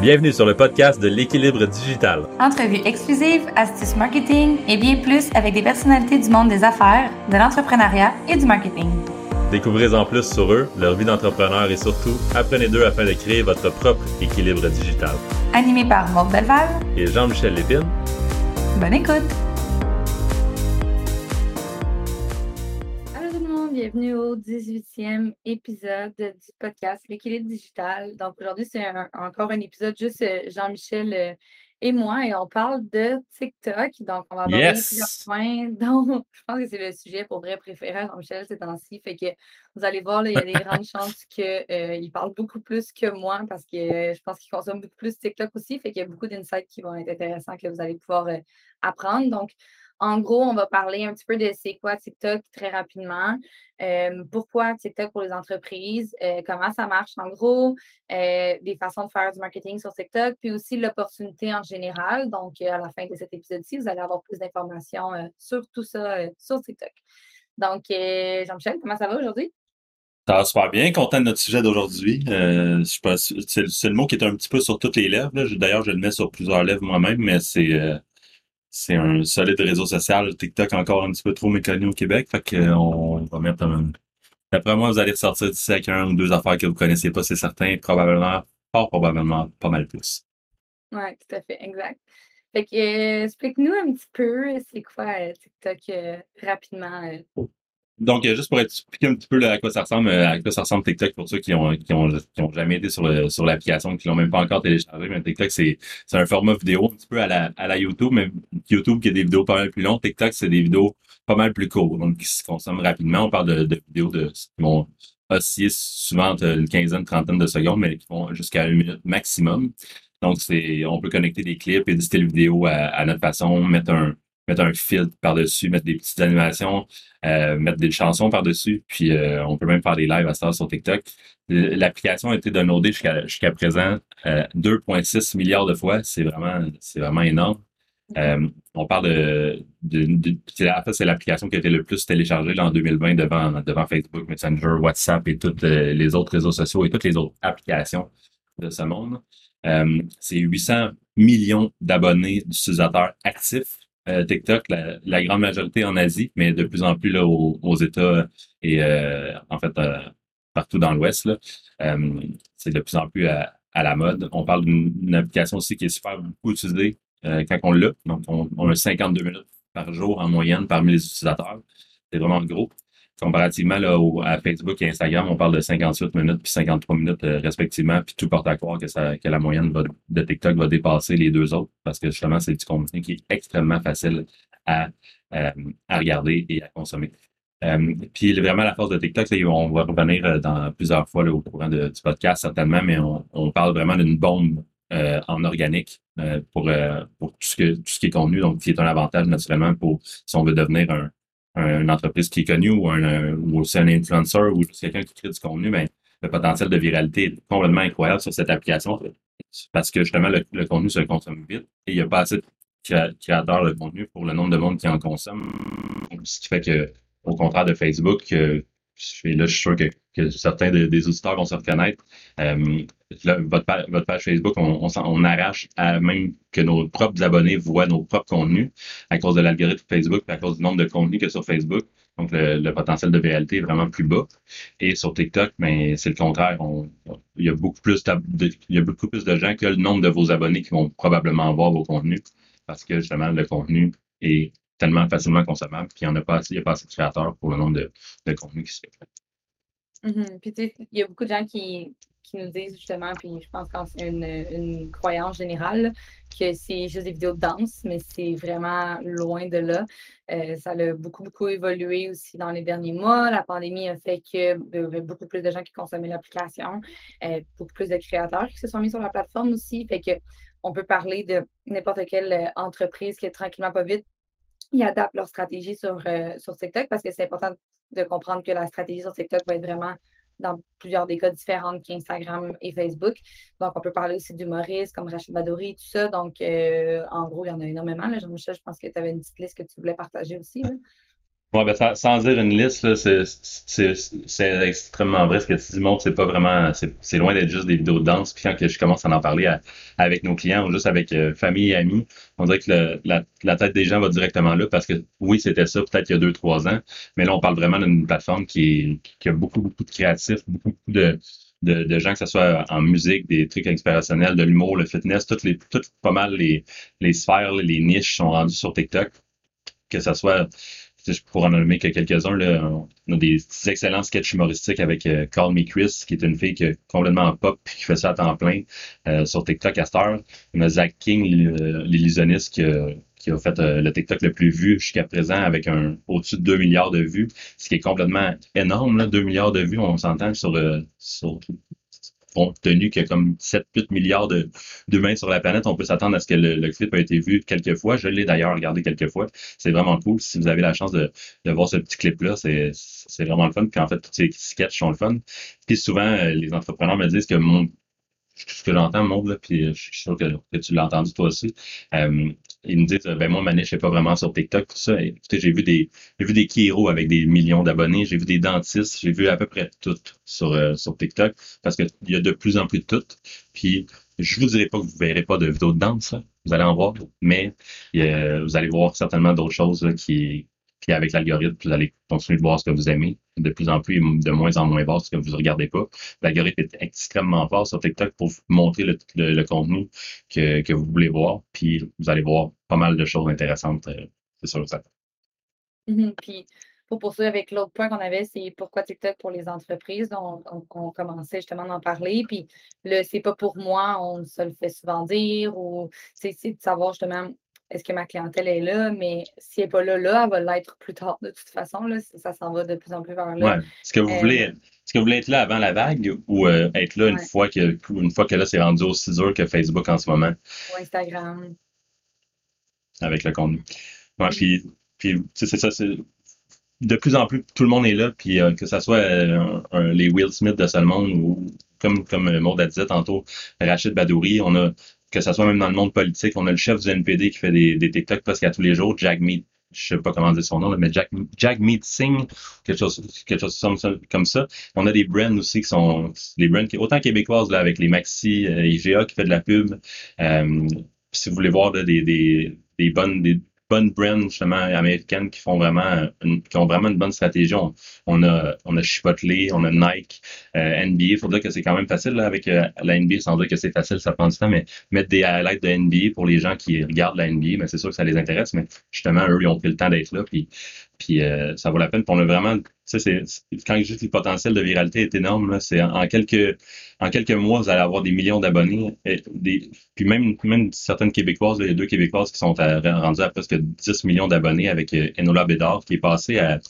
Bienvenue sur le podcast de l'équilibre digital. Entrevues exclusives, astuces marketing et bien plus avec des personnalités du monde des affaires, de l'entrepreneuriat et du marketing. Découvrez en plus sur eux, leur vie d'entrepreneur et surtout, apprenez d'eux afin de créer votre propre équilibre digital. Animé par Maud Belval et Jean-Michel Lépine. Bonne écoute! Bienvenue au 18e épisode du podcast L'équilibre digital. Donc aujourd'hui, c'est encore un épisode juste euh, Jean-Michel euh, et moi et on parle de TikTok. Donc on va aborder plusieurs points. Donc je pense que c'est le sujet pour vrai préféré Jean-Michel ces temps-ci. Fait que vous allez voir, il y a des grandes chances qu'il euh, parle beaucoup plus que moi parce que je pense qu'il consomme beaucoup plus TikTok aussi. Fait qu'il y a beaucoup d'insights qui vont être intéressants que vous allez pouvoir apprendre. Donc en gros, on va parler un petit peu de c'est quoi TikTok très rapidement, euh, pourquoi TikTok pour les entreprises, euh, comment ça marche en gros, euh, des façons de faire du marketing sur TikTok, puis aussi l'opportunité en général. Donc, à la fin de cet épisode-ci, vous allez avoir plus d'informations sur tout ça sur TikTok. Donc, Jean-Michel, comment ça va aujourd'hui? Ça va super bien, content de notre sujet d'aujourd'hui. c'est le mot qui est un petit peu sur toutes les lèvres. D'ailleurs, je le mets sur plusieurs lèvres moi-même, mais c'est c'est un solide réseau social. TikTok encore un petit peu trop méconnu au Québec. Fait qu'on va mettre un. D'après moi, vous allez ressortir d'ici avec un ou deux affaires que vous connaissez pas, c'est certain. Probablement, fort probablement, pas mal plus. Oui, tout à fait, exact. Fait que, euh, explique-nous un petit peu, c'est quoi euh, TikTok euh, rapidement? Donc, euh, juste pour expliquer un petit peu à quoi ça ressemble, euh, à quoi ça ressemble TikTok pour ceux qui ont, qui ont, qui ont jamais été sur, le, sur l'application, qui l'ont même pas encore téléchargé. Mais TikTok, c'est, c'est un format vidéo un petit peu à la, à la YouTube, mais YouTube qui a des vidéos pas mal plus longues. TikTok, c'est des vidéos pas mal plus courtes, donc qui se consomment rapidement. On parle de, de vidéos de, qui vont osciller souvent entre une quinzaine, trentaine de secondes, mais qui vont jusqu'à une minute maximum. Donc, c'est, on peut connecter des clips, éditer le vidéo à, à notre façon, mettre un, mettre un filtre par-dessus, mettre des petites animations, euh, mettre des chansons par-dessus, puis euh, on peut même faire des lives à ça sur TikTok. L'application a été downloadée jusqu'à jusqu'à présent 2,6 euh, milliards de fois. C'est vraiment, c'est vraiment énorme. on parle de, de, de c'est l'application qui a été le plus téléchargée en 2020 devant, devant Facebook, Messenger, WhatsApp et tous les autres réseaux sociaux et toutes les autres applications de ce monde. c'est 800 millions d'abonnés d'utilisateurs actifs euh, TikTok, la, grande majorité en Asie, mais de plus en plus aux, États et euh, en fait euh, partout dans l'Ouest. c'est de plus en plus à, la mode. On parle d'une application aussi qui est super beaucoup utilisée quand on l'a. Donc, on, on, a 52 minutes par jour en moyenne parmi les utilisateurs. C'est vraiment gros. Comparativement là, à Facebook et Instagram, on parle de 58 minutes puis 53 minutes euh, respectivement, puis tout porte à croire que, ça, que la moyenne de TikTok va dépasser les deux autres parce que justement, c'est du contenu qui est extrêmement facile à, euh, à regarder et à consommer. Euh, puis vraiment, la force de TikTok, on va revenir dans plusieurs fois au courant du podcast certainement, mais on, parle vraiment d'une bombe en organique pour, pour tout, ce tout ce qui est contenu, donc qui est un avantage naturellement pour si on veut devenir un, une entreprise qui est connue ou, un, ou aussi un influenceur ou quelqu'un qui crée du contenu, ben, le potentiel de viralité est complètement incroyable sur cette application parce que justement, le, contenu se consomme vite et il n'y a pas assez de créateurs de contenu pour le nombre de monde qui en consomme. Ce qui fait que, au contraire de Facebook, là, je suis sûr que, certains des auditeurs vont se reconnaître. Euh, votre, page, Facebook, on, arrache à même que nos propres abonnés voient nos propres contenus à cause de l'algorithme Facebook et à cause du nombre de contenus que sur Facebook. Donc, le, potentiel de viralité est vraiment plus bas. Et sur TikTok, mais ben, c'est le contraire. il, y a beaucoup plus de, il y a beaucoup plus de gens que le nombre de vos abonnés qui vont probablement voir vos contenus parce que justement, le contenu est tellement facilement consommable, puis il n'y a, pas assez, a pas assez de créateurs pour le nombre de, contenus qui se fait. Mm-hmm. Puis tu sais, il y a beaucoup de gens qui, qui nous disent justement, puis je pense que c'est une, une, croyance générale, que c'est juste des vidéos de danse, mais c'est vraiment loin de là. Euh, ça a beaucoup, beaucoup évolué aussi dans les derniers mois. La pandémie a fait y avait beaucoup plus de gens qui consommaient l'application, euh, beaucoup plus de créateurs qui se sont mis sur la plateforme aussi. Fait que on peut parler de n'importe quelle euh, entreprise qui est tranquillement pas vite ils adaptent leur stratégie sur, sur TikTok parce que c'est important de comprendre que la stratégie sur TikTok va être vraiment dans plusieurs des cas différents qu'Instagram et Facebook. Donc, on peut parler aussi d'humoristes comme Rachid Badouri, tout ça. Donc, euh, en gros, il y en a énormément. Jean-Michel, je pense que tu avais une petite liste que tu voulais partager aussi. Ouais, ben, sans, sans dire une liste, c'est, extrêmement vrai ce que tu dis. C'est pas vraiment, c'est, loin d'être juste des vidéos de danse. Puis quand que je commence à en parler avec nos clients ou juste avec euh, famille et amis, on dirait que la, la tête des gens va directement là parce que oui, c'était ça peut-être il y a deux, trois ans. Mais là, on parle vraiment d'une plateforme qui, est, qui a beaucoup, beaucoup de créatifs, beaucoup, beaucoup de, de, de gens, que ce soit en musique, des trucs inspirationnels, de l'humour, le fitness, toutes les, toutes pas mal les, les sphères, les niches sont rendues sur TikTok. Que ce soit je pourrais en nommer que quelques-uns. On a des excellents sketchs humoristiques avec euh, Call Me Chris, qui est une fille qui est complètement pop et qui fait ça à temps plein euh, sur TikTok à cette heure. On a Zach King, l'illusionniste, qui, a- qui a fait euh, le TikTok le plus vu jusqu'à présent avec un au-dessus de 2 milliards de vues, ce qui est complètement énorme. Là, 2 milliards de vues, on s'entend sur, euh, sur compte tenu qu'il y a comme 7-8 milliards de- d'humains sur la planète, on peut s'attendre à ce que le, clip a été vu quelques fois. Je l'ai d'ailleurs regardé quelques fois. C'est vraiment cool. Si vous avez la chance de, de voir ce petit clip-là, c'est c'est vraiment le fun. Puis en fait, tous ces sketchs sont le fun. Puis souvent, euh, les entrepreneurs me disent que mon ce que j'entends, monde, là, puis euh, je suis sûr que, que tu l'as entendu toi aussi. Euh, ils me disent, ben moi, ma niche n'est pas vraiment sur TikTok, tout ça. Écoutez, j'ai vu des, j'ai vu des Kiro avec des millions d'abonnés, j'ai vu des dentistes, j'ai vu à peu près tout sur, euh, sur TikTok, parce qu'il y a de plus en plus de tout. Puis, je vous dirai pas que vous verrez pas de vidéos de danse, là. vous allez en voir, mais euh, vous allez voir certainement d'autres choses là, qui, puis avec l'algorithme, vous allez continuer de voir ce que vous aimez, de plus en plus de moins en moins voir ce que vous ne regardez pas. L'algorithme est extrêmement fort sur TikTok pour montrer le, contenu que, que vous voulez voir, puis vous allez voir pas mal de choses intéressantes, euh, c'est sûr. Mhm. Puis, pour poursuivre avec l'autre point qu'on avait, c'est pourquoi TikTok pour les entreprises? Donc, on, commençait justement d'en parler. Puis, le c'est pas pour moi, on se le fait souvent dire ou c'est de savoir justement est-ce que ma clientèle est là, mais si elle n'est pas là, là, elle va l'être plus tard de toute façon. Là, ça s'en va de plus en plus vers là. Ouais. Est-ce que vous Euh, voulez est-ce que vous voulez être là avant la vague ou euh, être là une fois que une fois que là c'est rendu aussi dur que Facebook en ce moment? Ou Instagram. avec le contenu? Ouais, Mhm. puis, puis tu sais, c'est ça, c'est de plus en plus, tout le monde est là, puis euh, que ça soit un- un- les Will Smith de ce monde ou comme, comme Maud a dit tantôt, Rachid Badouri, on a, que ça soit même dans le monde politique, on a le chef du NPD qui fait des, des TikTok presque à tous les jours, Jack Meat, je sais pas comment dire son nom, mais Jack, Jack Meat Singh, quelque chose, quelque chose comme ça, comme ça. On a des brands aussi qui sont, des brands qui, autant québécoises, là, avec les Maxi, euh, IGA qui fait de la pub, euh, si vous voulez voir là, des, des, des bonnes, des bonnes brands justement américaines qui font vraiment une, qui ont vraiment une bonne stratégie. On, on a on a Chipotle, on a Nike, euh, NBA. Il faut dire que c'est quand même facile là, avec euh, la NBA, sans dire que c'est facile, ça prend du temps, mais mettre des highlights de NBA pour les gens qui regardent la NBA, mais c'est sûr que ça les intéresse. Mais justement, eux, ils ont pris le temps d'être là, puis euh, ça vaut la peine. Puis on a vraiment, sais, c'est quand je dis que le potentiel de viralité est énorme, là, c'est en, en quelques en quelques mois, vous allez avoir des millions d'abonnés. puis même, même certaines Québécoises, là, il y a deux Québécoises qui sont à- rendues à presque 10 millions d'abonnés avec euh, Enola Bédard, qui est passée à,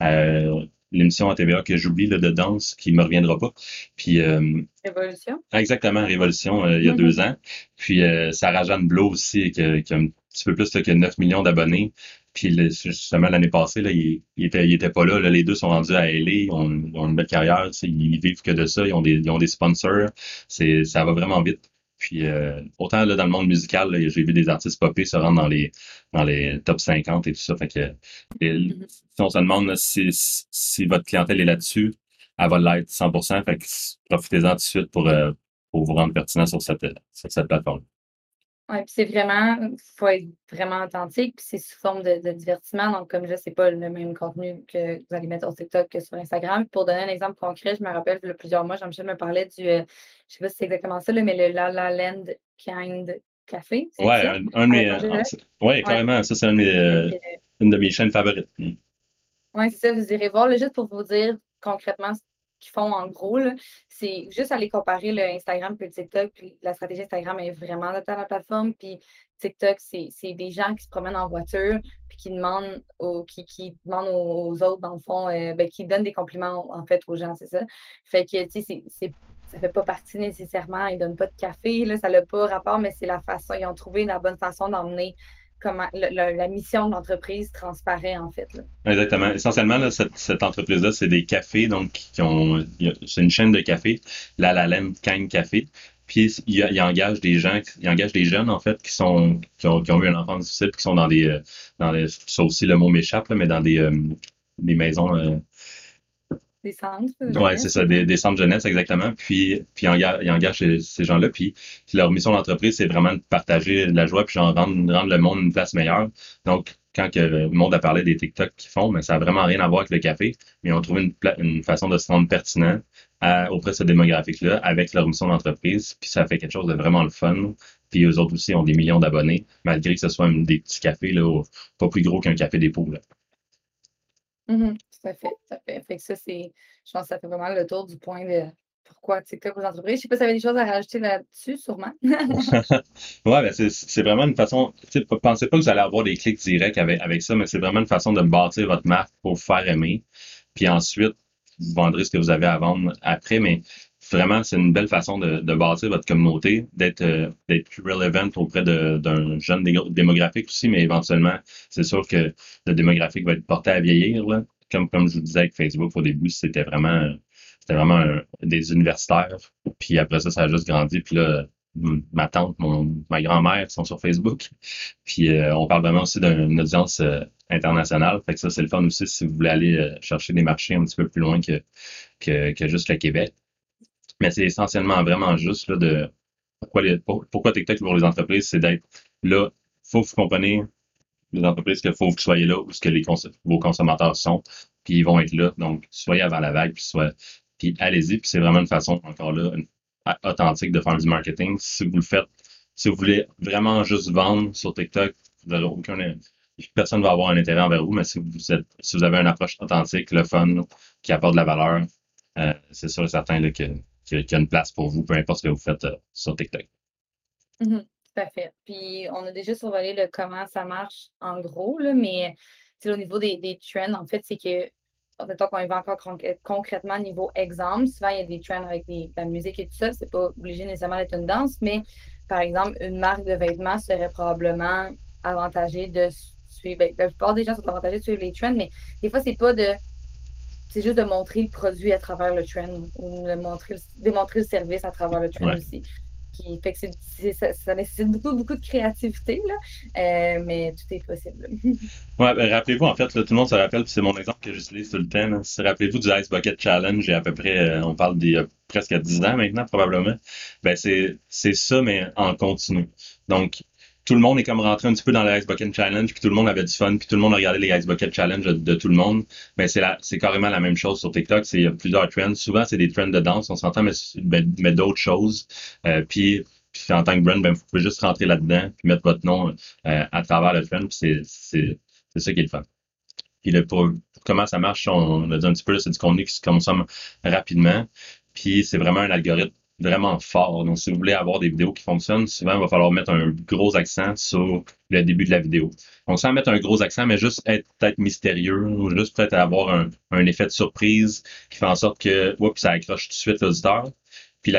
à l'émission à TVA que j'oublie là, de danse, qui me reviendra pas. Puis euh, Révolution. exactement, Révolution, euh, il y a deux ans. Puis euh, Sarah Jeanne Blow aussi, qui, a qui a un petit peu plus là, que 9 millions d'abonnés. Puis le- justement, l'année passée, là, il, il était, il était pas là, là. Les deux sont rendus à LA, ils ont, ils ont une belle carrière, tu sais, ils vivent que de ça, ils ont des, ils ont des sponsors. C'est, ça va vraiment vite. Puis euh, autant là, dans le monde musical, j'ai vu des artistes popés se rendre dans les dans les top 50 et tout ça. Fait que et, Mhm. si on se demande là, si, si votre clientèle est là-dessus, elle va l'être 100%. Fait que profitez-en tout de suite pour, euh, pour vous rendre pertinent sur cette, sur cette plateforme. Ouais, puis c'est vraiment, faut être vraiment authentique, puis c'est sous forme de, de divertissement. Donc, comme je sais pas le même contenu que vous allez mettre sur TikTok que sur Instagram. Pour donner un exemple concret, je me rappelle, il y a plusieurs mois, Jean-Michel me parlait du, euh, je sais pas si c'est exactement ça, là, mais le La La Land Kind Café. ça? un, un de mes, Angeles? ouais, carrément. Ça, c'est un euh, une de mes chaînes favorites. Mm. Oui, c'est ça, vous irez voir, là, juste pour vous dire concrètement ce qu'ils font en gros. C'est juste aller comparer le Instagram puis le TikTok. Puis la stratégie Instagram est vraiment adaptée à la plateforme. Puis TikTok, c'est des gens qui se promènent en voiture puis qui demandent aux, qui, qui demandent aux, autres, dans le fond, euh, ben, qui donnent des compliments en fait aux gens, c'est ça. Fait que, tu sais, fait pas partie nécessairement, ils donnent pas de café, là, ça n'a pas rapport, mais c'est la façon, ils ont trouvé la bonne façon d'emmener comment le- la mission de l'entreprise transparaît en fait. Exactement. Essentiellement, là, cette, cette entreprise-là, c'est des cafés, donc qui ont, c'est une chaîne de café, La La Land Kind Café. Puis il, il, engage des gens, il engage des jeunes en fait qui sont qui ont, qui ont eu un enfant difficile, qui sont dans des euh, dans les, ça aussi le mot m'échappe, mais dans des, euh, des maisons. Euh, des centres. Oui, c'est ça, des, des, centres jeunesse, exactement. Puis, puis il engage, il engage ces, gens-là. Puis, leur mission d'entreprise, c'est vraiment de partager de la joie, puis genre rendre, rendre le monde une place meilleure. Donc, quand que le monde a parlé des TikTok qu'ils font, mais ça n'a vraiment rien à voir avec le café, mais ils ont trouvé une, une façon de se rendre pertinent auprès de ce démographique-là avec leur mission d'entreprise, puis ça fait quelque chose de vraiment le fun. Puis eux autres aussi ont des millions d'abonnés, malgré que ce soit des petits cafés, là, pas plus gros qu'un café. Là. Mm-hmm. tout à fait, tout à fait. Fait que ça, c'est, je pense que ça fait vraiment le tour du point de pourquoi TikTok aux entreprises. Je sais pas si tu avais des choses à rajouter là-dessus, sûrement. ouais, ben c'est vraiment une façon. Pensez pas que vous allez avoir des clics directs avec, avec ça, mais c'est vraiment une façon de bâtir votre marque pour vous faire aimer. Puis ensuite, vous vendrez ce que vous avez à vendre après, mais vraiment, c'est une belle façon de, de bâtir votre communauté, d'être euh, d'être plus relevant auprès d'un jeune démographique aussi, mais éventuellement, c'est sûr que le démographique va être porté à vieillir. Là. Comme, comme je vous disais avec Facebook au début, c'était vraiment c'était vraiment des universitaires. Puis après ça, ça a juste grandi. Puis là, ma tante, mon, ma grand-mère sont sur Facebook. Puis euh, on parle vraiment aussi d'une audience euh, internationale. Fait que ça, c'est le fun aussi si vous voulez aller euh, chercher des marchés un petit peu plus loin que, que, que juste le Québec. Mais c'est essentiellement vraiment juste là, de pourquoi, les, pourquoi TikTok pour les entreprises, c'est d'être là. faut que vous compreniez les entreprises qu'il faut que vous soyez là où ce que les vos consommateurs sont, puis ils vont être là. Donc, soyez avant la vague, puis, soit, puis allez-y. Puis c'est vraiment une façon, encore là, authentique de faire du marketing. Si vous le faites, si vous voulez vraiment juste vendre sur TikTok, vous aucun personne ne va avoir un intérêt envers vous, mais si vous êtes, si vous avez une approche authentique, le fun, qui apporte de la valeur, euh, c'est sûr et certain qu'il y a une place pour vous, peu importe ce que vous faites euh, sur TikTok. Mm-hmm. tout à fait. Puis on a déjà survolé le comment ça marche en gros, là, mais au niveau des, des trends, en fait, c'est que mettons qu'on y va encore concrètement niveau exemple, souvent il y a des trends avec la musique et tout ça, c'est pas obligé nécessairement d'être une danse, mais par exemple, une marque de vêtements serait probablement avantagée de suivre. Ben, la plupart des gens sont avantagés de suivre les trends, mais des fois, c'est pas de. C'est juste de montrer le produit à travers le trend ou de montrer, démontrer le service à travers le trend aussi fait que ça, nécessite beaucoup, beaucoup de créativité, là, euh, mais tout est possible. ouais, ben, rappelez-vous, en fait, tout le monde se rappelle, puis c'est mon exemple que j'utilise tout le temps. Rappelez-vous du Ice Bucket Challenge, il y a à peu près, euh, on parle d'il y a presque 10 ans maintenant, probablement. Ben, c'est ça, mais en continu. Donc, tout le monde est comme rentré un petit peu dans le Ice Bucket Challenge, puis tout le monde avait du fun, puis tout le monde regardait les Ice Bucket Challenge de, tout le monde. Mais c'est c'est carrément la même chose sur TikTok. Il y a plusieurs trends. Souvent, c'est des trends de danse, on s'entend, mais, mais, d'autres choses. Euh, puis, puis, en tant que brand, ben, vous pouvez juste rentrer là-dedans, puis mettre votre nom euh, à travers le trend, puis c'est, c'est, ça qui est le fun. Puis là, pour, comment ça marche, on, a dit un petit peu, c'est du contenu qui se consomme rapidement. Puis c'est vraiment un algorithme vraiment fort. Donc, si vous voulez avoir des vidéos qui fonctionnent, souvent, il va falloir mettre un gros accent sur le début de la vidéo. Donc, sans mettre un gros accent, mais juste être peut-être mystérieux ou juste peut-être avoir un, un, effet de surprise qui fait en sorte que, oups, ça accroche tout de suite l'auditeur. Puis,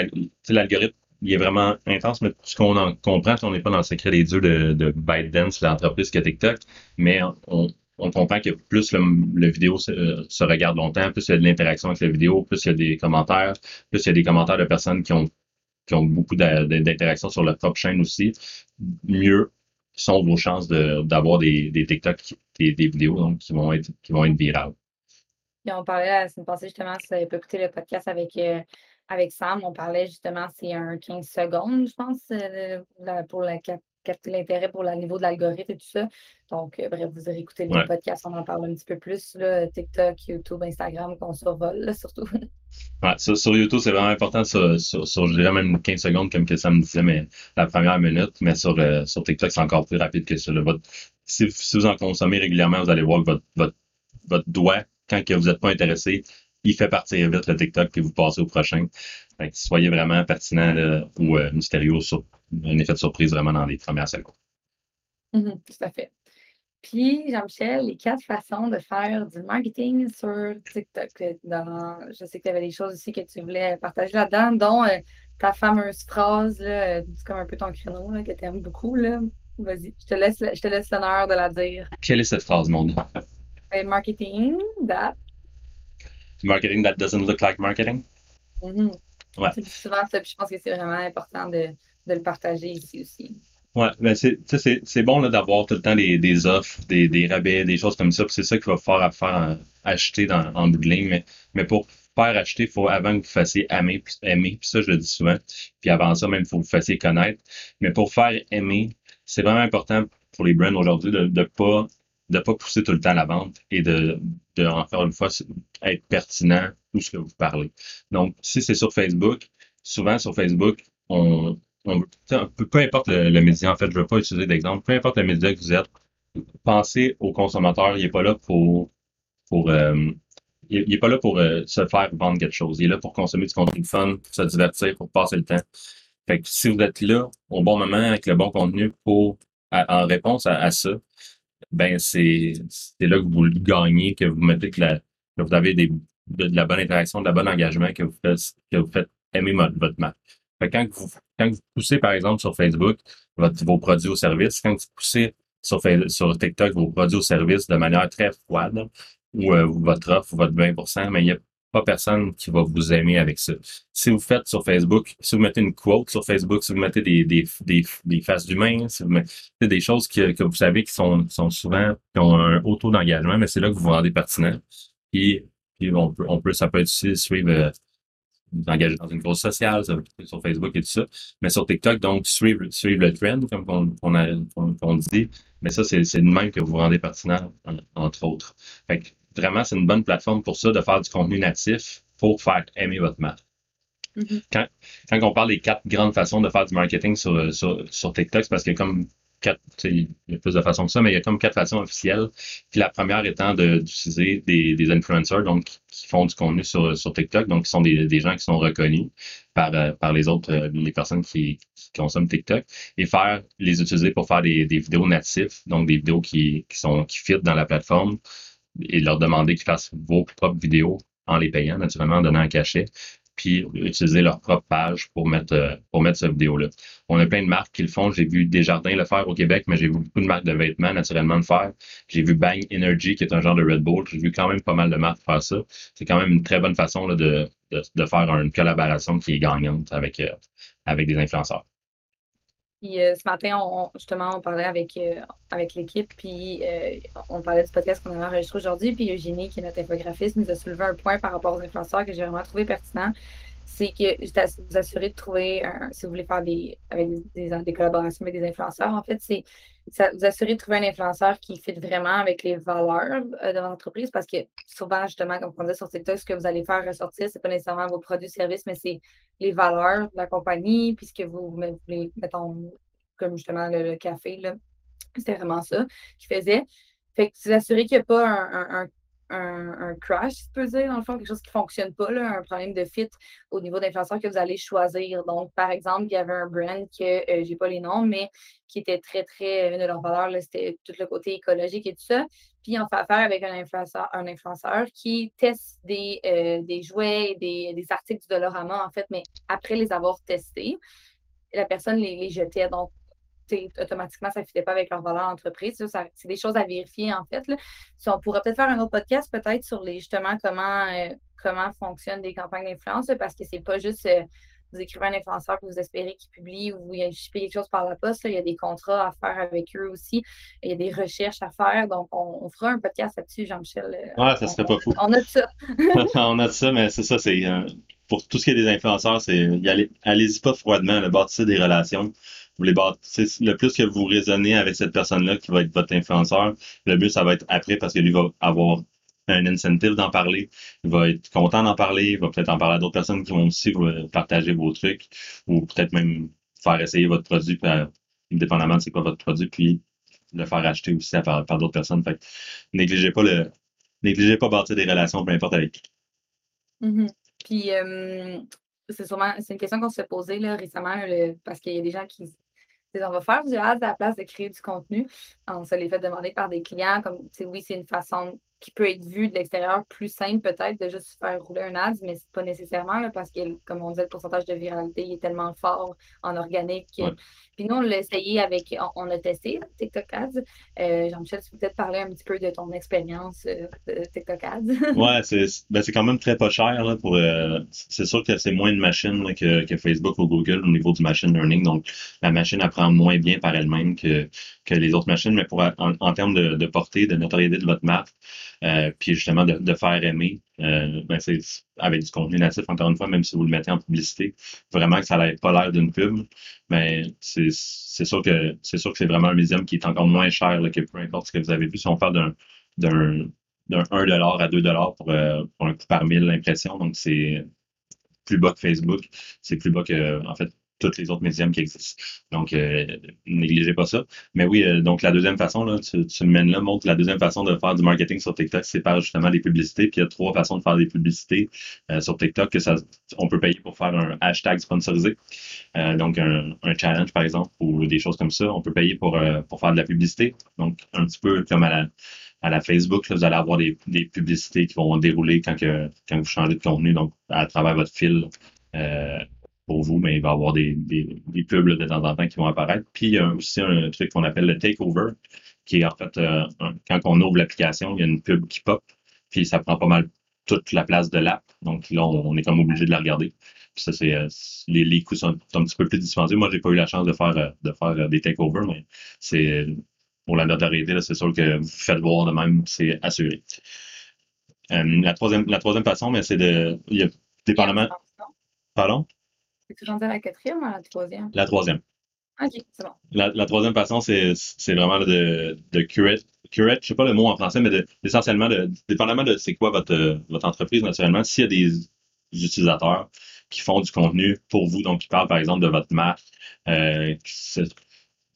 l'algorithme, il est vraiment intense, mais ce qu'on en comprend, on n'est pas dans le secret des dieux de, de ByteDance, l'entreprise que TikTok, mais on, on comprend que plus le, vidéo euh, se, regarde longtemps, plus il y a de l'interaction avec la vidéo, plus il y a des commentaires, plus il y a des commentaires de personnes qui ont, qui ont beaucoup d'interaction sur leur propre chaîne aussi, mieux sont vos chances d'avoir des, des TikTok, des, vidéos donc, qui vont être qui vont être virales. on parlait la semaine passée justement, si vous avez écouté le podcast avec, euh, avec Sam, on parlait justement, c'est un 15 secondes, je pense, euh, pour la capter l'intérêt pour le niveau de l'algorithme et tout ça. Donc, euh, bref, vous aurez écouté le podcast, on en parle un petit peu plus. Là, TikTok, YouTube, Instagram, qu'on survole, surtout. Ouais, sur, YouTube, c'est vraiment important, sur, sur, je dirais même 15 secondes, comme que ça me disait, mais la première minute. Mais sur, euh, sur TikTok, c'est encore plus rapide que ça. si, vous en consommez régulièrement, vous allez voir que votre, votre, votre doigt, quand que vous n'êtes pas intéressé, il fait partir vite le TikTok, puis vous passez au prochain. Soyez vraiment pertinent ou euh, mystérieux sur un effet de surprise vraiment dans les premières secondes. Mm-hmm, tout à fait. Puis, Jean-Michel, les quatre façons de faire du marketing sur TikTok. je sais que tu avais des choses aussi que tu voulais partager là-dedans, dont euh, ta fameuse phrase, là, comme un peu ton créneau, que tu aimes beaucoup. Vas-y, je te laisse, je te laisse l'honneur de la dire. Quelle est cette phrase, mon nom? Euh, marketing, that marketing that doesn't look like marketing? Mm-hmm. Ouais. C'est souvent ça, puis je pense que c'est vraiment important de, de le partager ici aussi. Ouais, ben c'est, c'est, c'est bon là, d'avoir tout le temps des, des offres, des, des rabais, des choses comme ça. puis c'est ça qui va faire à faire acheter dans, en bout de ligne. Mais, mais pour faire acheter, il faut avant que vous fassiez aimer, puis aimer. Puis ça, je le dis souvent. Puis avant ça, même, il faut que vous fassiez connaître. Mais pour faire aimer, c'est vraiment important pour les brands aujourd'hui de ne pas de pas pousser tout le temps la vente et de, de encore une fois être pertinent tout ce que vous parlez. Donc, si c'est sur Facebook, souvent sur Facebook, on, on peu, peu importe le, média, en fait, je ne veux pas utiliser d'exemple, peu importe le média que vous êtes, pensez au consommateur, il n'est pas là pour, pour euh, il n'est pas là pour euh, se faire vendre quelque chose. Il est là pour consommer du contenu fun, pour se divertir, pour passer le temps. Fait que si vous êtes là au bon moment avec le bon contenu pour en réponse à, à, ça, ben c'est là que vous le gagnez, que vous mettez que, la, que vous avez des, de, la bonne interaction, de la bonne engagement, que vous faites, que vous faites aimer votre, marque. Fait quand vous, quand vous poussez, par exemple, sur Facebook, votre, vos produits ou services, quand vous poussez sur, sur TikTok vos produits ou services de manière très froide, ou euh, votre offre, ou votre 20 mais il n'y a pas personne qui va vous aimer avec ça. Si vous faites sur Facebook, si vous mettez une quote sur Facebook, si vous mettez des, des, des, des faces d'humains, si vous mettez des choses que, que vous savez qui sont, sont souvent, qui ont un haut taux d'engagement, mais c'est là que vous vous rendez pertinent. Puis, puis on peut, on peut, ça peut être aussi suivre, euh, engager dans une cause sociale, sur Facebook et tout ça. Mais sur TikTok, donc, suivre, suivre le trend, comme on, on, dit. Mais ça, c'est, c'est de même que vous vous rendez pertinent, entre autres. Fait que, vraiment, c'est une bonne plateforme pour ça, de faire du contenu natif pour faire aimer votre marque. Mm-hmm. Quand, quand on parle des quatre grandes façons de faire du marketing sur, sur, sur TikTok, c'est parce que comme quatre, il y a plus de façons que ça, mais il y a comme quatre façons officielles. Puis la première étant d'utiliser des, des influencers, donc qui font du contenu sur, sur TikTok, donc qui sont des, des gens qui sont reconnus par, euh, par les autres, euh, les personnes qui, qui, consomment TikTok, et faire les utiliser pour faire des, des vidéos natifs, donc des vidéos qui, qui sont qui fit dans la plateforme, et leur demander qu'ils fassent vos propres vidéos en les payant, naturellement, en donnant un cachet, puis utiliser leur propre page pour mettre, euh, pour mettre cette vidéo-là. On a plein de marques qui le font. J'ai vu Desjardins le faire au Québec, mais j'ai vu beaucoup de marques de vêtements naturellement le faire. J'ai vu Bang Energy, qui est un genre de Red Bull. J'ai vu quand même pas mal de marques faire ça. C'est quand même une très bonne façon là, de, de, de, faire une collaboration qui est gagnante avec, euh, avec des influenceurs. Puis euh, ce matin, on, justement, on parlait avec, euh, avec l'équipe, puis euh, on parlait du podcast qu'on avait enregistré aujourd'hui, puis Eugénie, qui est notre infographiste, nous a soulevé un point par rapport aux influenceurs que j'ai vraiment trouvé pertinent. C'est que vous assurer de trouver, si vous voulez faire des, avec des, des, collaborations avec des influenceurs, en fait, c'est vous assurer de trouver un influenceur qui fit vraiment avec les valeurs de l'entreprise? Parce que souvent, justement, comme on dit sur TikTok, ce que vous allez faire ressortir, ce n'est pas nécessairement vos produits, services, mais c'est les valeurs de la compagnie, puisque vous voulez, mettons, comme justement le, café. C'était vraiment ça qu'il faisait. Fait que vous assurez qu'il n'y a pas un, un, un, crash, si tu peux dire, dans le fond, quelque chose qui ne fonctionne pas, là, un problème de fit au niveau d'influenceur que vous allez choisir. Donc, par exemple, il y avait un brand que euh, je n'ai pas les noms, mais qui était très, très, une de leurs valeurs, c'était tout le côté écologique et tout ça. Puis, on fait affaire avec un influenceur, un influenceur qui teste des, euh, des jouets, des, des articles du Dolorama, en fait, mais après les avoir testés, la personne les, les jetait. Donc, automatiquement, ça ne fitait pas avec leur valeur d'entreprise. c'est des choses à vérifier, en fait. Là. on pourrait peut-être faire un autre podcast, peut-être, sur les justement comment, euh, comment fonctionnent des campagnes d'influence, parce que c'est pas juste euh, vous écrivez un influenceur que vous espérez qu'il publie ou il y a quelque chose par la poste. il y a des contrats à faire avec eux aussi. Il y a des recherches à faire. Donc, on, fera un podcast là-dessus, Jean-Michel. Euh, ouais, ça serait pas fou. On a de ça. on a de ça, mais c'est ça, c'est pour tout ce qui est des influenceurs, c'est allez-y pas froidement, bâtissez des relations vous les le plus que vous raisonnez avec cette personne-là qui va être votre influenceur, le mieux ça va être après parce que lui va avoir un incentive d'en parler, il va être content d'en parler, il va peut-être en parler à d'autres personnes qui vont aussi partager vos trucs ou peut-être même faire essayer votre produit, euh, indépendamment de c'est quoi votre produit, puis le faire acheter aussi par, d'autres personnes. Fait négligez pas le négligez pas bâtir des relations, peu importe avec qui. Mm-hmm. Puis euh, c'est sûrement c'est une question qu'on s'est posée là, récemment parce qu'il y a des gens qui on va faire du ads à la place de créer du contenu. On se les fait demander par des clients, comme oui, c'est une façon qui peut être vu de l'extérieur plus simple peut-être de juste faire rouler un ads, mais c'est pas nécessairement parce que, comme on disait, le pourcentage de viralité est tellement fort en organique. Puis nous, on l'a essayé avec, on, a testé TikTok Ads. Euh, Jean-Michel, tu peux peut-être parler un petit peu de ton expérience euh, de TikTok Ads. ouais, c'est ben, quand même très pas cher. Là, pour euh, C'est sûr que c'est moins de machines que, que, Facebook ou Google au niveau du machine learning. Donc, la machine apprend moins bien par elle-même que, que les autres machines, mais pour en, termes de, de portée, de notoriété de votre marque, euh, puis justement de, faire aimer, euh, ben c'est avec du contenu natif, encore une fois, même si vous le mettez en publicité, vraiment que ça n'ait pas l'air d'une pub, mais c'est sûr que c'est sûr que c'est vraiment un médium qui est encore moins cher que peu importe ce que vous avez vu. Si on parle d'un d'un d'un 1$ à 2$ pour, euh, pour un coup par mille impressions, donc c'est plus bas que Facebook, c'est plus bas que en fait toutes les autres médiums qui existent. Donc, euh, négligez pas ça. Mais oui, euh, donc la deuxième façon, là, tu, tu me mènes là, montre la deuxième façon de faire du marketing sur TikTok, c'est par justement des publicités. Puis il y a trois façons de faire des publicités euh, sur TikTok que ça, on peut payer pour faire un hashtag sponsorisé. donc un, challenge, par exemple, ou des choses comme ça. On peut payer pour, pour faire de la publicité. Donc, un petit peu comme à la à la Facebook, vous allez avoir des, des, publicités qui vont dérouler quand, que, quand vous changez de contenu, donc à travers votre fil euh, pour vous, mais il va y avoir des, des, des pubs de temps en temps qui vont apparaître. Puis il y a aussi un truc qu'on appelle le takeover, qui est en fait, euh, quand on ouvre l'application, il y a une pub qui pop, puis ça prend pas mal toute la place de l'app. Donc là, on, est comme obligé de la regarder. Puis ça, c'est euh, les, les coûts sont un petit peu plus dispendieux. Moi, j'ai pas eu la chance de faire euh, de faire des takeovers, mais c'est pour la notoriété, c'est sûr que vous faites voir de même, c'est assuré. la troisième, la troisième façon, mais c'est de. Il y a dépendamment. Pardon? Tu rendu à la quatrième ou à la troisième? La troisième. OK, c'est bon. La, troisième façon, c'est, vraiment de, de curate. Curate, je sais pas le mot en français, mais de, essentiellement, de, dépendamment de c'est quoi votre, votre entreprise, naturellement, s'il y a des utilisateurs qui font du contenu pour vous, donc qui parlent par exemple de votre marque, euh,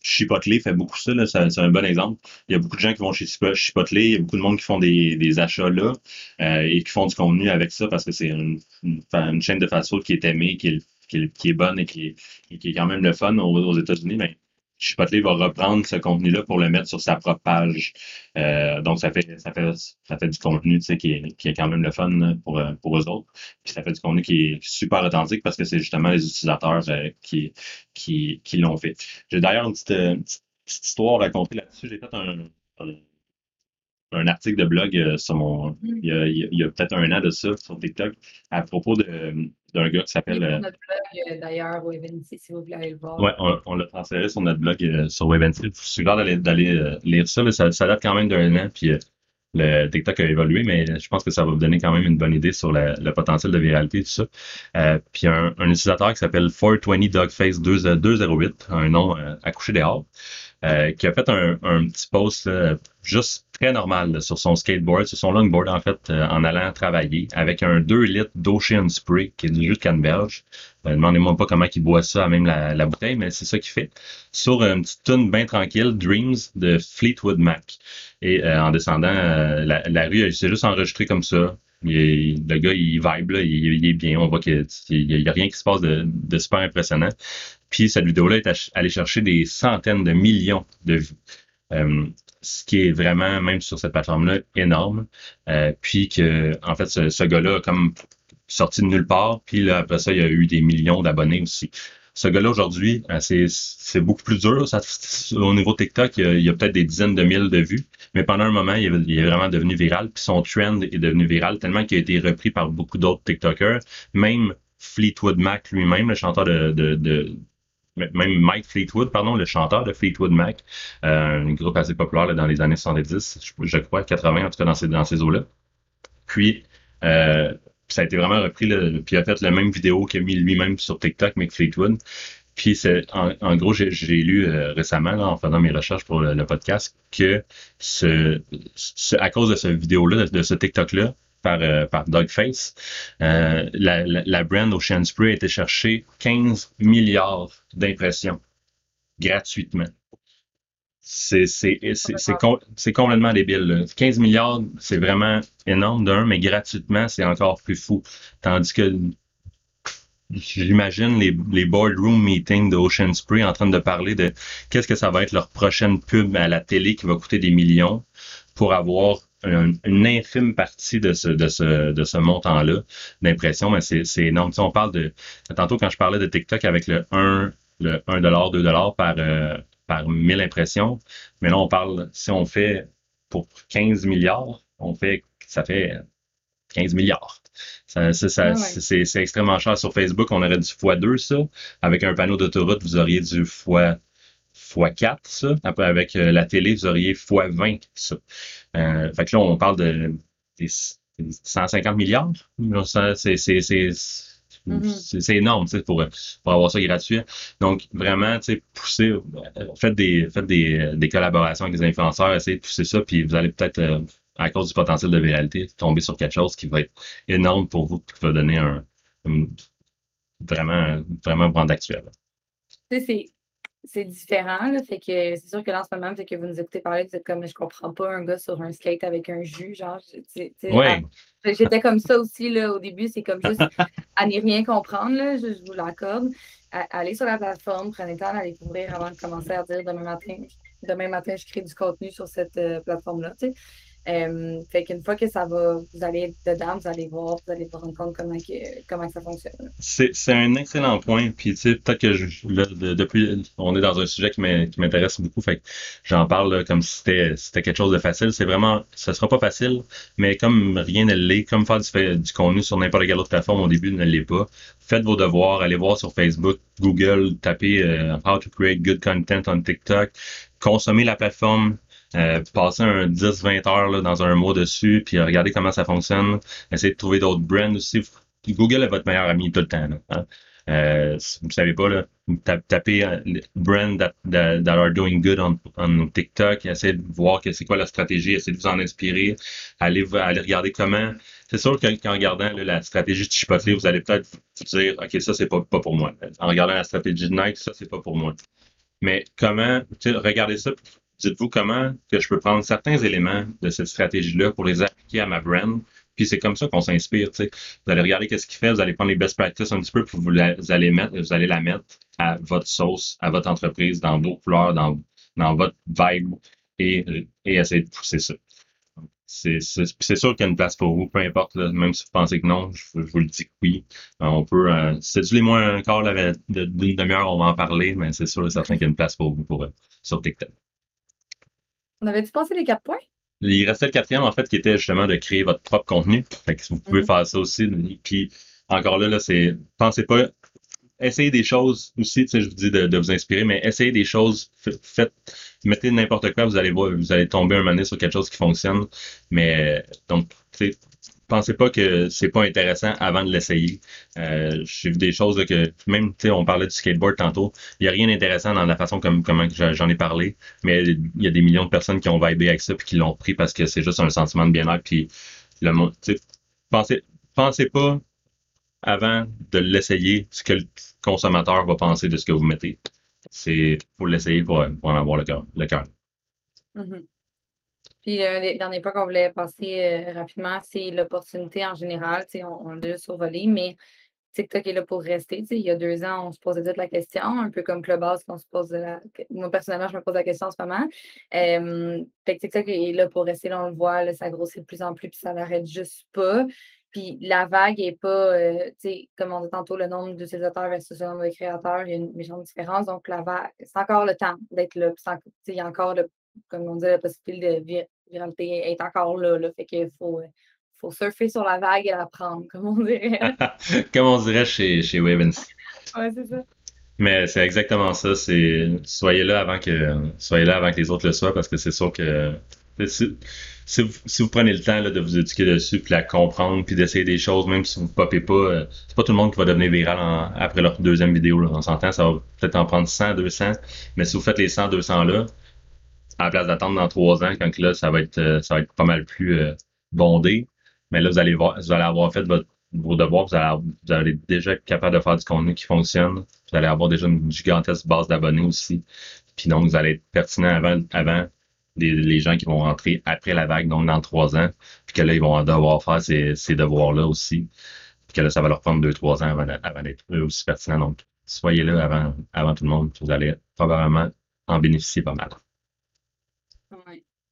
Chipotle fait beaucoup ça, là, c'est, un bon exemple. Il y a beaucoup de gens qui vont chez Chipotle, il y a beaucoup de monde qui font des, des achats là euh, et qui font du contenu avec ça parce que c'est une, une, chaîne de fast-food qui est aimée, qui est qui est, bonne et qui est, qui est quand même le fun aux, États-Unis, mais Chipotle va reprendre ce contenu-là pour le mettre sur sa propre page. Euh, donc, ça fait, ça fait, ça fait du contenu, tu sais, qui est, qui est quand même le fun pour, pour eux autres. Puis ça fait du contenu qui est super authentique parce que c'est justement les utilisateurs euh, qui, qui, qui l'ont fait. J'ai d'ailleurs une petite, histoire à raconter là-dessus. J'ai fait un, un, article de blog euh, sur mon, mm. il y a, il y a peut-être un an de ça sur TikTok à propos d'un gars qui s'appelle. Euh, notre blog euh, d'ailleurs, si vous voulez aller le voir. Oui, on, l'a transféré sur notre blog sur Wavency. Je suis d'aller d'aller lire ça, ça. Ça date quand même d'un an, puis le TikTok a évolué, mais je pense que ça va vous donner quand même une bonne idée sur le potentiel de viralité et tout ça. puis un, un, utilisateur qui s'appelle 420 Dogface 208, un nom à coucher dehors, qui a fait un, un petit post juste très normal sur son skateboard, sur son longboard en fait, euh, en allant travailler avec un 2 litres d'Ocean Spray qui est du jus de canneberge. Euh, Demandez-moi pas comment il boit ça, même la, la bouteille, mais c'est ça qu'il fait. Sur une petite tune bien tranquille, Dreams de Fleetwood Mac. Et euh, en descendant euh, la, la, rue, s'est juste enregistré comme ça. Le gars, il vibe, il, est bien. On voit qu'il n'y a, rien qui se passe de, de super impressionnant. Puis cette vidéo-là est allée chercher des centaines de millions de vues. Euh, ce qui est vraiment, même sur cette plateforme-là, énorme. Euh, puis que, en fait, ce, gars-là a comme sorti de nulle part, puis là, après ça, il y a eu des millions d'abonnés aussi. Ce gars-là, aujourd'hui, euh, c'est beaucoup plus dur. Au niveau TikTok, il y a, peut-être des dizaines de mille de vues, mais pendant un moment, il, est vraiment devenu viral, puis son trend est devenu viral tellement qu'il a été repris par beaucoup d'autres TikTokers, même Fleetwood Mac lui-même, le chanteur de, de même Mike Fleetwood, pardon, le chanteur de Fleetwood Mac, euh, un groupe assez populaire dans les années 70, je, crois, 80 en tout cas dans ces, dans ces eaux-là. Puis, euh, ça a été vraiment repris, puis il a fait la même vidéo qu'il a mis lui-même sur TikTok, Mike Fleetwood. Puis c'est en, gros, j'ai lu euh, récemment, en faisant mes recherches pour le, podcast, que à cause de cette vidéo-là, de, ce TikTok-là, par, euh, par Dogface. Euh, la, la, la, brand Ocean Spray a été chercher 15 milliards d'impressions gratuitement. C'est complètement débile. 15 milliards, c'est vraiment énorme d'un, mais gratuitement, c'est encore plus fou. Tandis que j'imagine les, les boardroom meetings de Ocean Spray en train de parler de qu'est-ce que ça va être leur prochaine pub à la télé qui va coûter des millions pour avoir une infime partie de ce, de ce, de ce montant-là d'impression, mais c'est, c'est énorme. on parle de, tantôt quand je parlais de TikTok avec le 1, le 1 2 par, euh, par 1000 impressions, mais là, on parle, si on fait pour 15 milliards, on fait, ça fait 15 milliards. Ça, ça, ah c'est, c'est extrêmement cher. Sur Facebook, on aurait du x2, ça. Avec un panneau d'autoroute, vous auriez du x, x4, ça. Après, avec euh, la télé, vous auriez x20, ça. Euh, fait que là, on parle de, 150 milliards. C'est, c'est, c'est, mm-hmm. c'est énorme pour, pour avoir ça gratuit. Donc, vraiment, pousser, euh, faites, des, faites des, des collaborations avec des influenceurs, essayez de pousser ça, puis vous allez peut-être euh, à cause du potentiel de viralité, tomber sur quelque chose qui va être énorme pour vous, qui va donner un, vraiment, vraiment brand actuel. C'est c'est différent. Là, fait que c'est sûr que là, en ce moment, fait que vous nous écoutez parler, vous êtes comme je comprends pas un gars sur un skate avec un jus. Genre, j'étais comme ça aussi là, au début, c'est comme juste à n'y rien comprendre, là, je, vous l'accorde. Allez sur la plateforme, prenez le temps d'aller découvrir avant de commencer à dire demain matin, demain matin, je crée du contenu sur cette euh, plateforme-là. Euh, fait qu'une fois que ça va, vous allez dedans, vous allez voir, vous allez vous rendre compte comment, comment ça fonctionne. C'est, un excellent point. Puis, tu sais, peut-être que je, là, depuis, on est dans un sujet qui m'intéresse beaucoup. Fait que j'en parle comme si c'était, c'était quelque chose de facile. C'est vraiment, ça sera pas facile, mais comme rien ne l'est, comme faire du, du contenu sur n'importe quelle autre plateforme au début ne l'est pas. Faites vos devoirs, allez voir sur Facebook, Google, tapez euh, How to create good content on TikTok, consommez la plateforme, euh, passer un 10-20 heures là, dans un mois dessus, puis regardez comment ça fonctionne. Essayez de trouver d'autres brands aussi. Google est votre meilleur ami tout le temps. Là, hein. euh, vous ne savez pas, là, tapez euh, brands that, that, are doing good on, TikTok, essayez de voir que c'est quoi la stratégie, essayez de vous en inspirer, allez, allez regarder comment. C'est sûr qu'en regardant la stratégie de Chipotle, vous allez peut-être vous dire, OK, ça, c'est pas, pas pour moi. En regardant la stratégie de Nike, ça, c'est pas pour moi. Mais comment, regardez ça, dites-vous comment que je peux prendre certains éléments de cette stratégie-là pour les appliquer à ma brand? Puis c'est comme ça qu'on s'inspire. Vous allez regarder qu'est-ce qu'il fait, vous allez prendre les best practices un petit peu, puis vous, allez mettre, vous allez la mettre à votre sauce, à votre entreprise, dans vos couleurs, dans, dans votre vibe, et, et essayer de pousser ça. C'est sûr qu'il y a une place pour vous, peu importe, même si vous pensez que non, je, vous le dis que oui. On peut, euh, c'est du les moins encore d'une demi-heure, on va en parler, mais c'est sûr et certain qu'il y a une place pour vous pour, euh, sur TikTok. On avait-tu passé les quatre points? Il restait le quatrième, en fait, qui était justement de créer votre propre contenu. Fait que vous pouvez mhm. faire ça aussi. Puis, encore là, là, c'est, pensez pas, essayez des choses aussi, tu sais, je vous dis de, vous inspirer, mais essayez des choses, faites, mettez n'importe quoi, vous allez voir, vous allez tomber un moment sur quelque chose qui fonctionne. Mais, donc, tu sais, pensez pas que c'est pas intéressant avant de l'essayer. Euh, J'ai vu des choses que même, tu sais, on parlait du skateboard tantôt. Il y a rien d'intéressant dans la façon comme comment j'en ai parlé, mais il y a des millions de personnes qui ont vibé avec ça puis qui l'ont pris parce que c'est juste un sentiment de bien-être. Puis le monde, pensez, pensez pas avant de l'essayer ce que le consommateur va penser de ce que vous mettez. C'est pour l'essayer pour, en avoir le cœur. Le cœur. Mm-hmm. Puis, euh, les derniers points qu'on voulait passer euh, rapidement, c'est l'opportunité en général. On, on l'a survolé, mais TikTok est là pour rester. il y a deux ans, on se posait toute la question, un peu comme Clubhouse qu'on se pose la... Moi, personnellement, je me pose la question en ce moment. Euh, TikTok est là pour rester, on le voit, ça grossit de plus en plus, puis ça n'arrête juste pas. Puis la vague n'est pas, tu sais, comme on dit tantôt, le nombre d'utilisateurs versus le nombre de créateurs, il y a une méchante différence. Donc, la vague, c'est encore le temps d'être là. Il y a encore, comme on dit, la possibilité de viralité est encore là. là fait qu'il faut, euh, faut surfer sur la vague et la prendre, comme on dirait. comme on dirait chez, chez Ouais, c'est ça. Mais c'est exactement ça. C'est soyez là avant que soyez là avant que les autres le soient parce que c'est sûr que si, si, vous, prenez le temps là, de vous éduquer dessus, puis la comprendre, puis d'essayer des choses, même si vous ne popez pas, euh, c'est pas tout le monde qui va devenir viral après leur deuxième vidéo. Là, on s'entend, ça va peut-être en prendre 100, 200, mais si vous faites les 100, 200 là, à la place d'attendre dans trois ans, quand là, ça va être, euh, ça va être pas mal plus euh, bondé. Mais là, vous allez voir, vous allez avoir fait votre, vos devoirs, vous allez, vous allez déjà être capable de faire du contenu qui fonctionne. Vous allez avoir déjà une gigantesque base d'abonnés aussi. Puis donc, vous allez être pertinent avant, avant les, les, gens qui vont rentrer après la vague, donc dans trois ans. Puis que là, ils vont devoir faire ces, ces devoirs-là aussi. Puis que là, ça va leur prendre deux, trois ans avant, avant d'être aussi pertinent. Donc, soyez là avant, avant tout le monde. Vous allez probablement en bénéficier pas mal.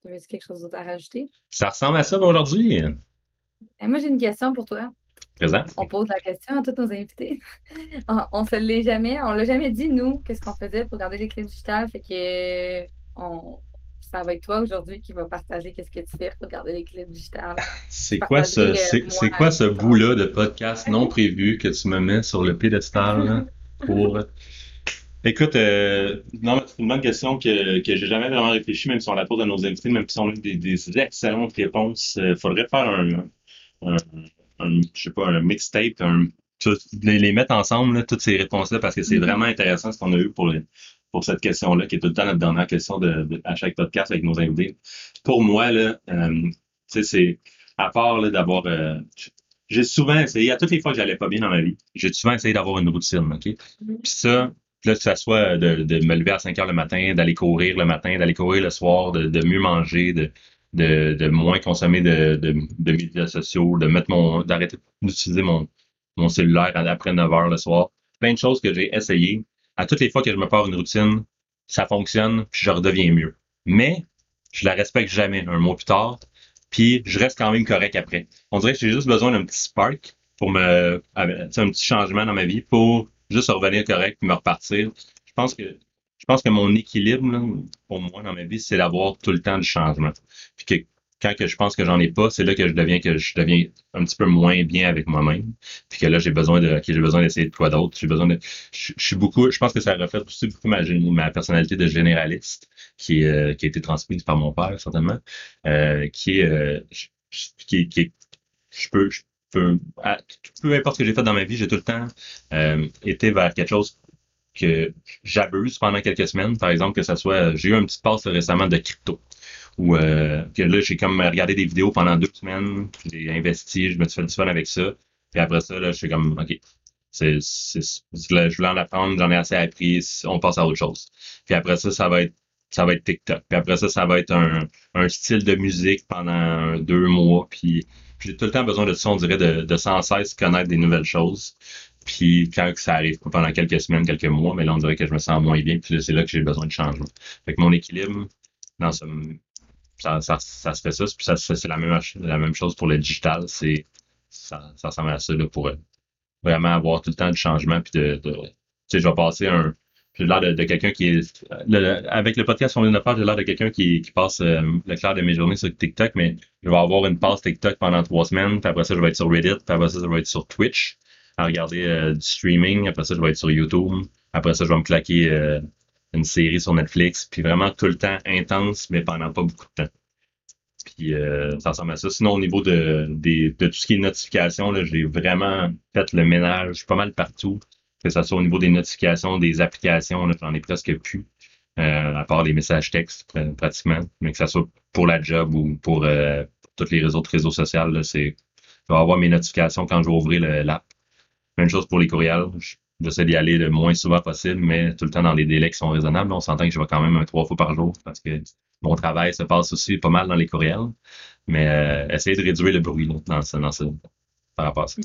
Tu avais quelque chose d'autre à rajouter? Ça ressemble à ça aujourd'hui. Et moi, j'ai une question pour toi. Présent. On pose la question à tous nos invités. on, se l'est jamais, on l'a jamais dit, nous, qu'est-ce qu'on faisait pour garder les clés digitales. Fait que on, ça va être toi aujourd'hui qui va partager qu'est-ce que tu fais pour garder les clés digitales. C'est quoi ce, euh, c'est, quoi ce bout-là de podcast non prévu que tu me mets sur le piédestal là, pour. Écoute, euh, non, c'est une bonne question que, que j'ai jamais vraiment réfléchi, même si on la pose à nos invités, même si on a des, des excellentes réponses. Il faudrait faire un, un, un, je sais pas, un mixtape, un, tout- les, les mettre ensemble, là, toutes ces réponses-là, parce que c'est Mhm. vraiment intéressant ce qu'on a eu pour, le- pour cette question-là, qui est tout le temps notre dernière question de, de- à chaque podcast avec nos invités. Pour moi, là, euh, tu sais, c'est, à part là, d'avoir, euh, j'ai souvent essayé, à toutes les fois que j'allais pas bien dans ma vie, j'ai souvent essayé d'avoir une routine, OK? Mhm. Puis ça, là, que ça soit de, de me lever à 5 heures le matin, d'aller courir le matin, d'aller courir le soir, de, de mieux manger, de, de, de moins consommer de, de, de médias sociaux, de mettre mon, d'arrêter d'utiliser mon, mon cellulaire après 9 heures le soir. Plein de choses que j'ai essayé. À toutes les fois que je me pars une routine, ça fonctionne, puis je redeviens mieux. Mais, je la respecte jamais un mois plus tard, puis je reste quand même correct après. On dirait que j'ai juste besoin d'un petit spark pour me, sais, un petit changement dans ma vie pour juste revenir correct puis me repartir. Je pense que, je pense que mon équilibre, pour moi, dans ma vie, c'est d'avoir tout le temps du changement. Puis que quand que je pense que j'en ai pas, c'est là que je deviens que je deviens un petit peu moins bien avec moi-même. Puis que là, j'ai besoin de, j'ai besoin d'essayer de quoi d'autre. J'ai besoin de, je, suis beaucoup, je pense que ça reflète aussi beaucoup ma, personnalité de généraliste qui, euh, qui a été transmise par mon père, certainement, euh, qui est, euh, qui, qui je peux, peux, à- peu importe ce que j'ai fait dans ma vie, j'ai tout le temps euh, été vers quelque chose que j'abuse pendant quelques semaines. Par exemple, que ça soit, j'ai eu un petit passe récemment de crypto. Ou euh, là, j'ai comme regardé des vidéos pendant deux semaines, j'ai investi, je me suis fait du fun avec ça. Puis après ça, là, je suis comme, OK, c'est, c'est, voulais je voulais en apprendre, j'en ai assez appris, on passe à autre chose. Puis après ça, ça va être ça va être TikTok. Puis après ça, ça va être un, un style de musique pendant deux mois. Puis j'ai tout le temps besoin de ça, on dirait, de, sans cesse connaître des nouvelles choses. Puis quand ça arrive pendant quelques semaines, quelques mois, mais là, on dirait que je me sens moins bien. Puis c'est là que j'ai besoin de changement. Fait que mon équilibre, ça, ça, ça serait ça. Puis ça, ça, c'est la même, la même chose pour le digital. C'est, ça, ça ressemble à ça, là, pour euh, vraiment avoir tout le temps du changement. Puis de, de tu sais, je vais passer un, j'ai l'air de, de quelqu'un qui est. le- avec le podcast qu'on vient de faire, j'ai l'air de quelqu'un qui, qui passe euh, le clair de mes journées sur TikTok, mais je vais avoir une passe TikTok pendant trois semaines, puis après ça, je vais être sur Reddit, puis après ça, je vais être sur Twitch à regarder euh, du streaming, après ça, je vais être sur YouTube, après ça, je vais me claquer euh, une série sur Netflix, puis vraiment tout le temps intense, mais pendant pas beaucoup de temps. Puis euh, ça ressemble à ça. Sinon, au niveau de, des- de tout ce qui est notifications, là, j'ai vraiment fait le ménage pas mal partout que ce soit au niveau des notifications, des applications, j'en ai presque plus, euh, à part les messages textes pr- pratiquement, mais que ce soit pour la job ou pour, euh, pour tous les réseaux, réseaux sociaux, là, c'est, je vais avoir mes notifications quand je vais ouvrir l'app. Même chose pour les courriels. Je- J'essaie d'y aller le moins souvent possible, mais tout le temps dans des délais qui sont raisonnables. On s'entend que je vais quand même un trois fois par jour parce que mon travail se passe aussi pas mal dans les courriels. Mais euh, essayer de réduire le bruit là, dans, dans ce, par rapport à ça.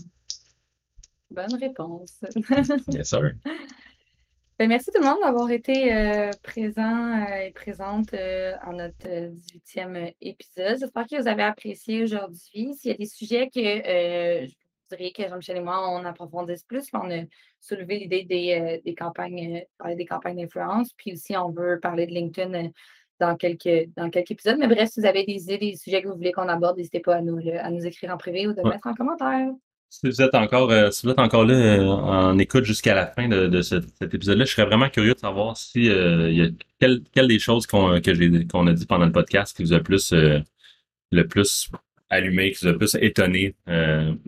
Bonne réponse. Yes, sir. Ben, merci tout le monde d'avoir été euh, présent euh, et présente euh, à notre euh, 18e épisode. J'espère que vous avez apprécié aujourd'hui. S'il y a des sujets que euh, je voudrais que Jean-Michel et moi, on approfondisse plus, on a soulevé l'idée des, euh, des campagnes, euh, parler des campagnes d'influence, puis aussi on veut parler de LinkedIn euh, dans quelques, dans quelques épisodes. Mais bref, si vous avez des idées, des sujets que vous voulez qu'on aborde, n'hésitez pas à nous, à nous écrire en privé ou de Ouais. mettre en commentaire. Si vous êtes encore, euh, si vous êtes encore là euh, en écoute jusqu'à la fin de, de ce- cet épisode-là, je serais vraiment curieux de savoir si euh, quelle, des choses qu'on qu'on a dit pendant le podcast qui vous a plus le plus allumé, qui vous a plus étonné,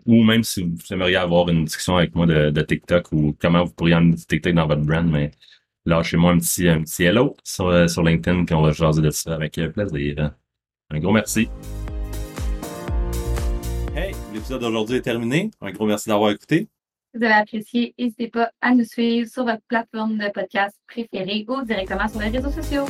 ou même si vous aimeriez avoir une discussion avec moi de, TikTok ou comment vous pourriez amener du TikTok dans votre brand, mais lâchez-moi un petit hello sur, sur LinkedIn puis on va jaser de ça avec plaisir. Un gros merci. L'épisode d'aujourd'hui est terminé. Un gros merci d'avoir écouté. Si vous avez apprécié, n'hésitez pas à nous suivre sur votre plateforme de podcast préférée ou directement sur les réseaux sociaux.